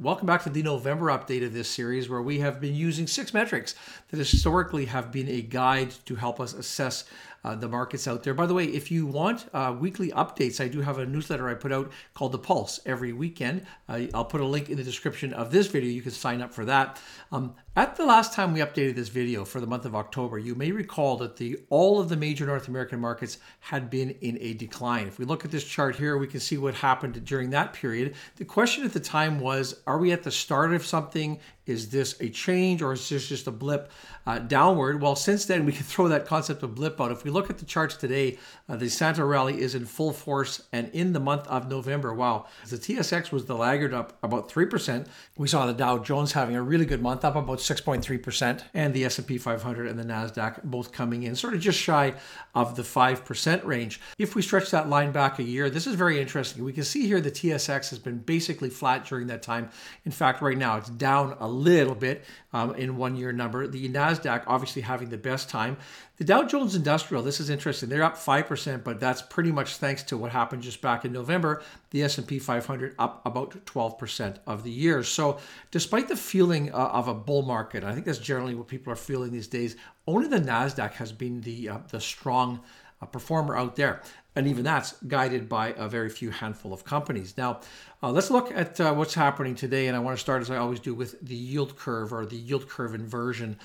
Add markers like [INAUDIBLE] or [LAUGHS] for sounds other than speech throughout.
Welcome back to the November update of this series, where we have been using six metrics that historically have been a guide to help us assess uh, the markets out there. By the way, if you want uh, weekly updates, I do have a newsletter I put out called The Pulse every weekend. Uh, I'll put a link in the description of this video. You can sign up for that. Um, at the last time we updated this video for the month of October, you may recall that the all of the major North American markets had been in a decline. If we look at this chart here, we can see what happened during that period. The question at the time was, are we at the start of something? Is this a change or is this just a blip uh, downward? Well, since then, we can throw that concept of blip out. If we look at the charts today, uh, the Santa rally is in full force. And in the month of November, wow, the TSX was the laggard up about 3%. We saw the Dow Jones having a really good month, up about 6.3%, and the S&P 500 and the NASDAQ both coming in sort of just shy of the 5% range. If we stretch that line back a year, this is very interesting. We can see here the TSX has been basically flat during that time. In fact, right now it's down a little bit um, in one year number. The NASDAQ obviously having the best time. The Dow Jones Industrial, this is interesting. They're up 5%, but that's pretty much thanks to what happened just back in November. The S&P 500 up about 12% of the year. So despite the feeling uh, of a bull market, I think that's generally what people are feeling these days, only the NASDAQ has been the, uh, the strong uh, performer out there. And even that's guided by a very few handful of companies. Now, uh, let's look at uh, what's happening today. And I want to start, as I always do, with the yield curve or the yield curve inversion.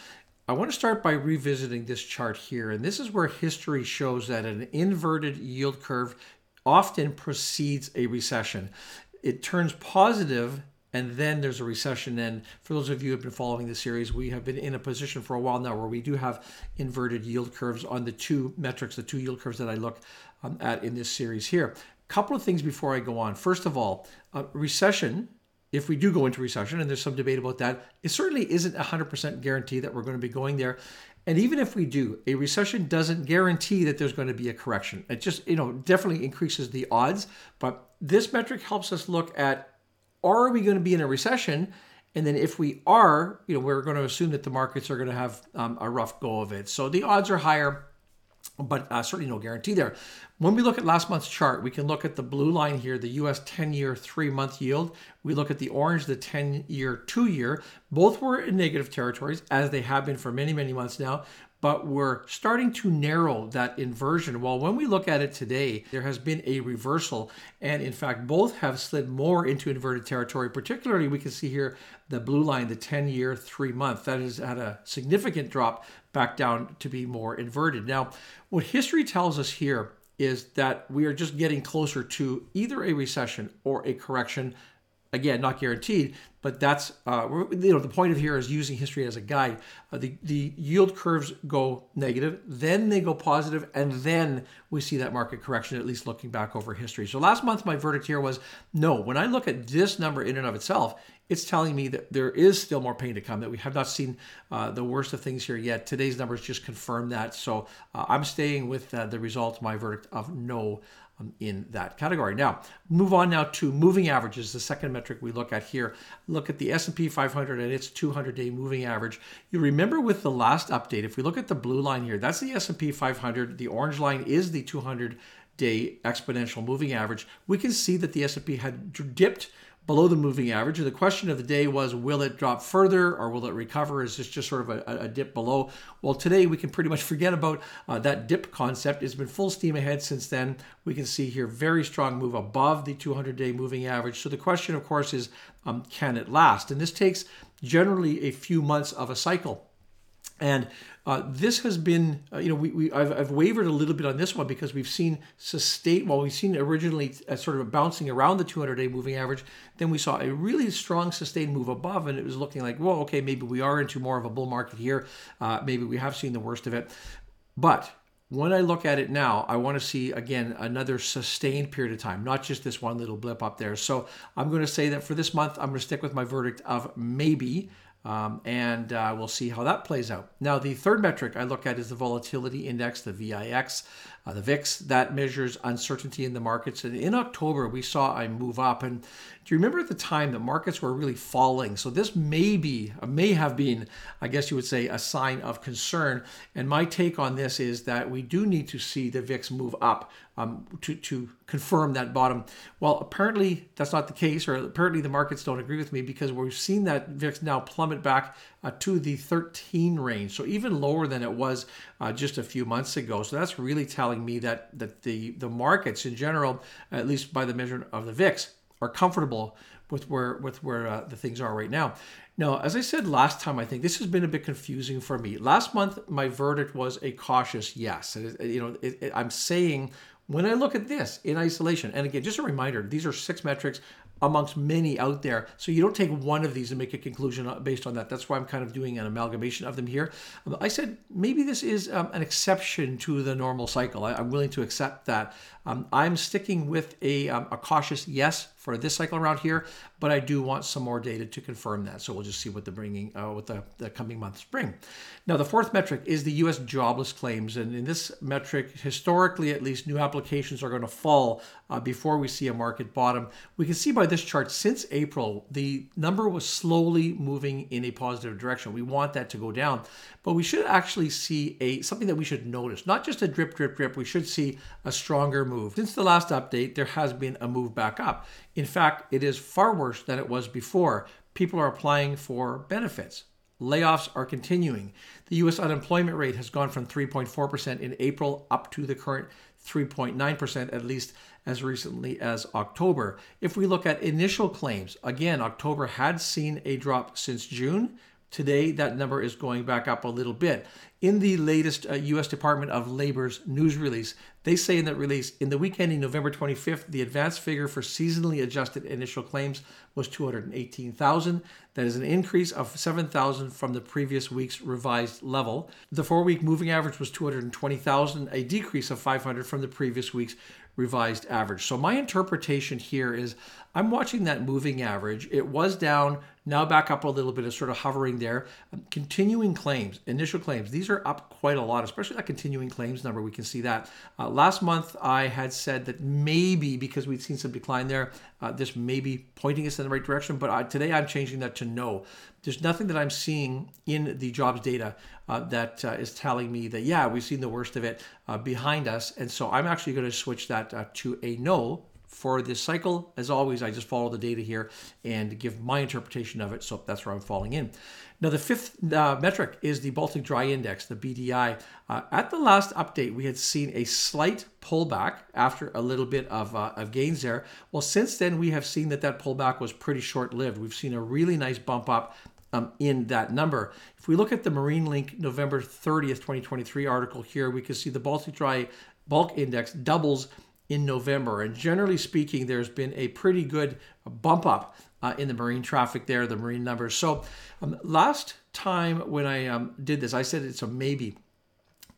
I want to start by revisiting this chart here. And this is where history shows that an inverted yield curve often precedes a recession. It turns positive and then there's a recession. And for those of you who have been following the series, we have been in a position for a while now where we do have inverted yield curves on the two metrics, the two yield curves that I look um, at in this series here. A couple of things before I go on. First of all, uh, recession if we do go into recession, and there's some debate about that, it certainly isn't 100% guarantee that we're going to be going there. And even if we do, a recession doesn't guarantee that there's going to be a correction. It just, you know, definitely increases the odds. But this metric helps us look at are we going to be in a recession? And then if we are, you know, we're going to assume that the markets are going to have um, a rough go of it. So the odds are higher but uh, certainly no guarantee there. When we look at last month's chart, we can look at the blue line here, the US 10 year three month yield. We look at the orange, the 10 year two year. Both were in negative territories, as they have been for many, many months now but we're starting to narrow that inversion. Well, when we look at it today, there has been a reversal, and in fact, both have slid more into inverted territory. Particularly, we can see here the blue line, the 10 year, three month, that has had a significant drop back down to be more inverted. Now, what history tells us here is that we are just getting closer to either a recession or a correction again not guaranteed but that's uh, you know the point of here is using history as a guide. Uh, the, the yield curves go negative then they go positive and then we see that market correction at least looking back over history. So last month my verdict here was no when i look at this number in and of itself it's telling me that there is still more pain to come that we have not seen uh, the worst of things here yet. Today's numbers just confirm that. So uh, i'm staying with uh, the result my verdict of no in that category. Now, move on now to moving averages, the second metric we look at here. Look at the S&P 500 and its 200-day moving average. You remember with the last update, if we look at the blue line here, that's the S&P 500. The orange line is the 200-day exponential moving average. We can see that the S&P had dipped below the moving average. And the question of the day was, will it drop further or will it recover? Is this just sort of a, a dip below? Well, today we can pretty much forget about uh, that dip concept. It's been full steam ahead since then. We can see here very strong move above the 200-day moving average. So the question, of course, is, um, can it last? And this takes generally a few months of a cycle. And uh, this has been, uh, you know, we, we I've, I've, wavered a little bit on this one because we've seen sustain. Well, we've seen originally uh, sort of bouncing around the 200-day moving average. Then we saw a really strong sustained move above, and it was looking like, well, okay, maybe we are into more of a bull market here. Uh, maybe we have seen the worst of it. But when I look at it now, I want to see again another sustained period of time, not just this one little blip up there. So I'm going to say that for this month, I'm going to stick with my verdict of maybe. Um, and uh, we'll see how that plays out. Now, the third metric I look at is the volatility index, the VIX. Uh, the VIX, that measures uncertainty in the markets. And in October, we saw a move up. And do you remember at the time that markets were really falling? So this may be, uh, may have been, I guess you would say, a sign of concern. And my take on this is that we do need to see the VIX move up um, to, to confirm that bottom. Well, apparently that's not the case, or apparently the markets don't agree with me because we've seen that VIX now plummet back uh, to the 13 range, so even lower than it was uh, just a few months ago. So that's really telling me that that the the markets in general, at least by the measure of the VIX, are comfortable with where with where uh, the things are right now. Now, as I said last time, I think this has been a bit confusing for me. Last month, my verdict was a cautious yes. It, you know, it, it, I'm saying when I look at this in isolation, and again, just a reminder, these are six metrics amongst many out there. So you don't take one of these and make a conclusion based on that. That's why I'm kind of doing an amalgamation of them here. I said maybe this is um, an exception to the normal cycle. I, am willing to accept that. Um, I'm sticking with a, um, a cautious yes for this cycle around here, but I do want some more data to confirm that. So we'll just see what the bringing, uh, what the, the coming months bring. Now, the fourth metric is the U.S. jobless claims, and in this metric, historically at least, new applications are going to fall uh, before we see a market bottom. We can see by this chart since April, the number was slowly moving in a positive direction. We want that to go down, but we should actually see a something that we should notice, not just a drip, drip, drip. We should see a stronger move. Since the last update, there has been a move back up. In fact, it is far worse than it was before. People are applying for benefits. Layoffs are continuing. The US unemployment rate has gone from 3.4% in April up to the current 3.9%, at least as recently as October. If we look at initial claims, again, October had seen a drop since June. Today, that number is going back up a little bit. In the latest uh, U.S. Department of Labor's news release, they say in that release, in the week ending November 25th, the advanced figure for seasonally adjusted initial claims was 218,000. That is an increase of 7,000 from the previous week's revised level. The four week moving average was 220,000, a decrease of 500 from the previous week's revised average. So my interpretation here is I'm watching that moving average. It was down, now back up a little bit, it's sort of hovering there. Continuing claims, initial claims, these are up quite a lot, especially that continuing claims number. We can see that. Uh, last month, I had said that maybe because we'd seen some decline there, uh, this may be pointing us in the right direction. But I, today, I'm changing that to no. There's nothing that I'm seeing in the jobs data uh, that uh, is telling me that, yeah, we've seen the worst of it uh, behind us. And so I'm actually going to switch that uh, to a no for this cycle. As always, I just follow the data here and give my interpretation of it. So that's where I'm falling in. Now, the fifth uh, metric is the Baltic Dry Index, the BDI. Uh, at the last update, we had seen a slight pullback after a little bit of, uh, of gains there. Well, since then, we have seen that that pullback was pretty short lived. We've seen a really nice bump up um, in that number. If we look at the Marine Link November 30th, 2023 article here, we can see the Baltic Dry Bulk Index doubles in November. And generally speaking, there's been a pretty good bump up uh, in the marine traffic there, the marine numbers. So um, last time when I um, did this, I said it's a maybe.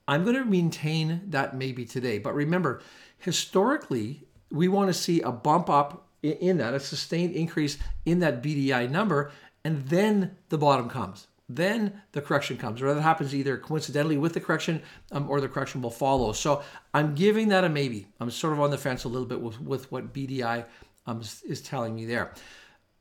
I'm going to maintain that maybe today. But remember, historically, we want to see a bump up in that, a sustained increase in that BDI number, and then the bottom comes then the correction comes, or that happens either coincidentally with the correction um, or the correction will follow. So I'm giving that a maybe. I'm sort of on the fence a little bit with, with what BDI um, is telling me there.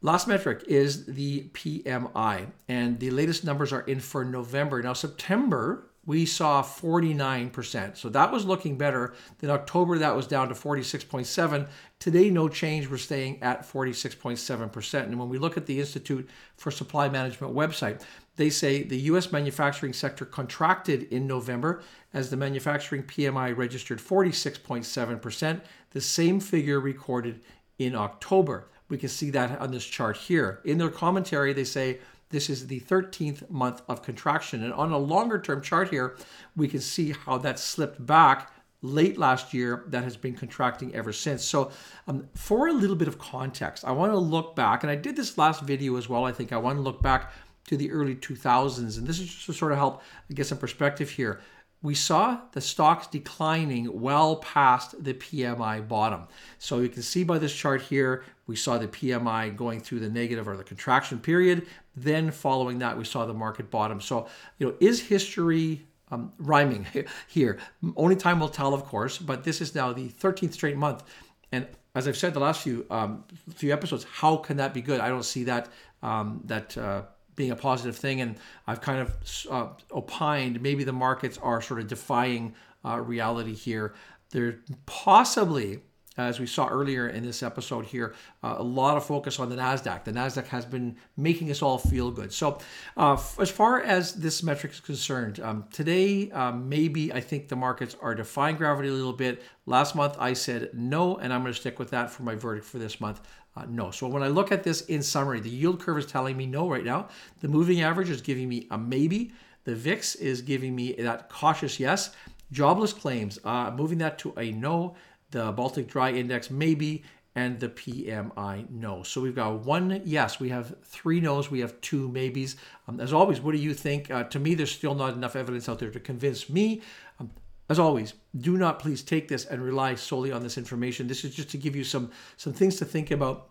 Last metric is the PMI, and the latest numbers are in for November. Now, September we saw 49%. So that was looking better. Then October, that was down to 46.7. Today, no change. We're staying at 46.7%. And when we look at the Institute for Supply Management website, they say the U.S. manufacturing sector contracted in November as the manufacturing PMI registered 46.7%, the same figure recorded in October. We can see that on this chart here. In their commentary, they say this is the 13th month of contraction. And on a longer term chart here, we can see how that slipped back late last year that has been contracting ever since. So, um, for a little bit of context, I want to look back, and I did this last video as well. I think I want to look back to the early 2000s, and this is just to sort of help get some perspective here we saw the stocks declining well past the PMI bottom. So you can see by this chart here, we saw the PMI going through the negative or the contraction period. Then following that, we saw the market bottom. So, you know, is history um, rhyming [LAUGHS] here. Only time will tell, of course, but this is now the 13th straight month. And as I've said the last few um, few episodes, how can that be good? I don't see that um, that uh, being a positive thing. And I've kind of uh, opined maybe the markets are sort of defying uh, reality here. They're possibly as we saw earlier in this episode here, uh, a lot of focus on the NASDAQ. The NASDAQ has been making us all feel good. So, uh, f- as far as this metric is concerned, um, today, um, maybe I think the markets are defying gravity a little bit. Last month, I said no, and I'm going to stick with that for my verdict for this month. Uh, no. So, when I look at this in summary, the yield curve is telling me no right now. The moving average is giving me a maybe. The VIX is giving me that cautious yes. Jobless claims, uh, moving that to a no the Baltic Dry Index maybe, and the PMI no. So we've got one yes, we have three no's, we have two maybes. Um, as always, what do you think? Uh, to me, there's still not enough evidence out there to convince me. Um, as always, do not please take this and rely solely on this information. This is just to give you some some things to think about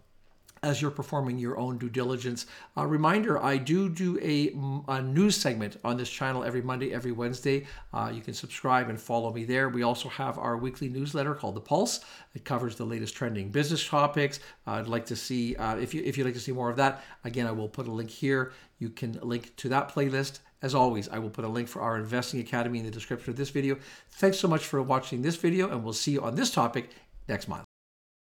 as you're performing your own due diligence. A reminder I do do a, a, news segment on this channel every Monday, every Wednesday. Uh, you can subscribe and follow me there. We also have our weekly newsletter called The Pulse. It covers the latest trending business topics. Uh, I'd like to see, uh, if, you, if you'd like to see more of that, again, I will put a link here. You can link to that playlist. As always, I will put a link for our Investing Academy in the description of this video. Thanks so much for watching this video, and we'll see you on this topic next month.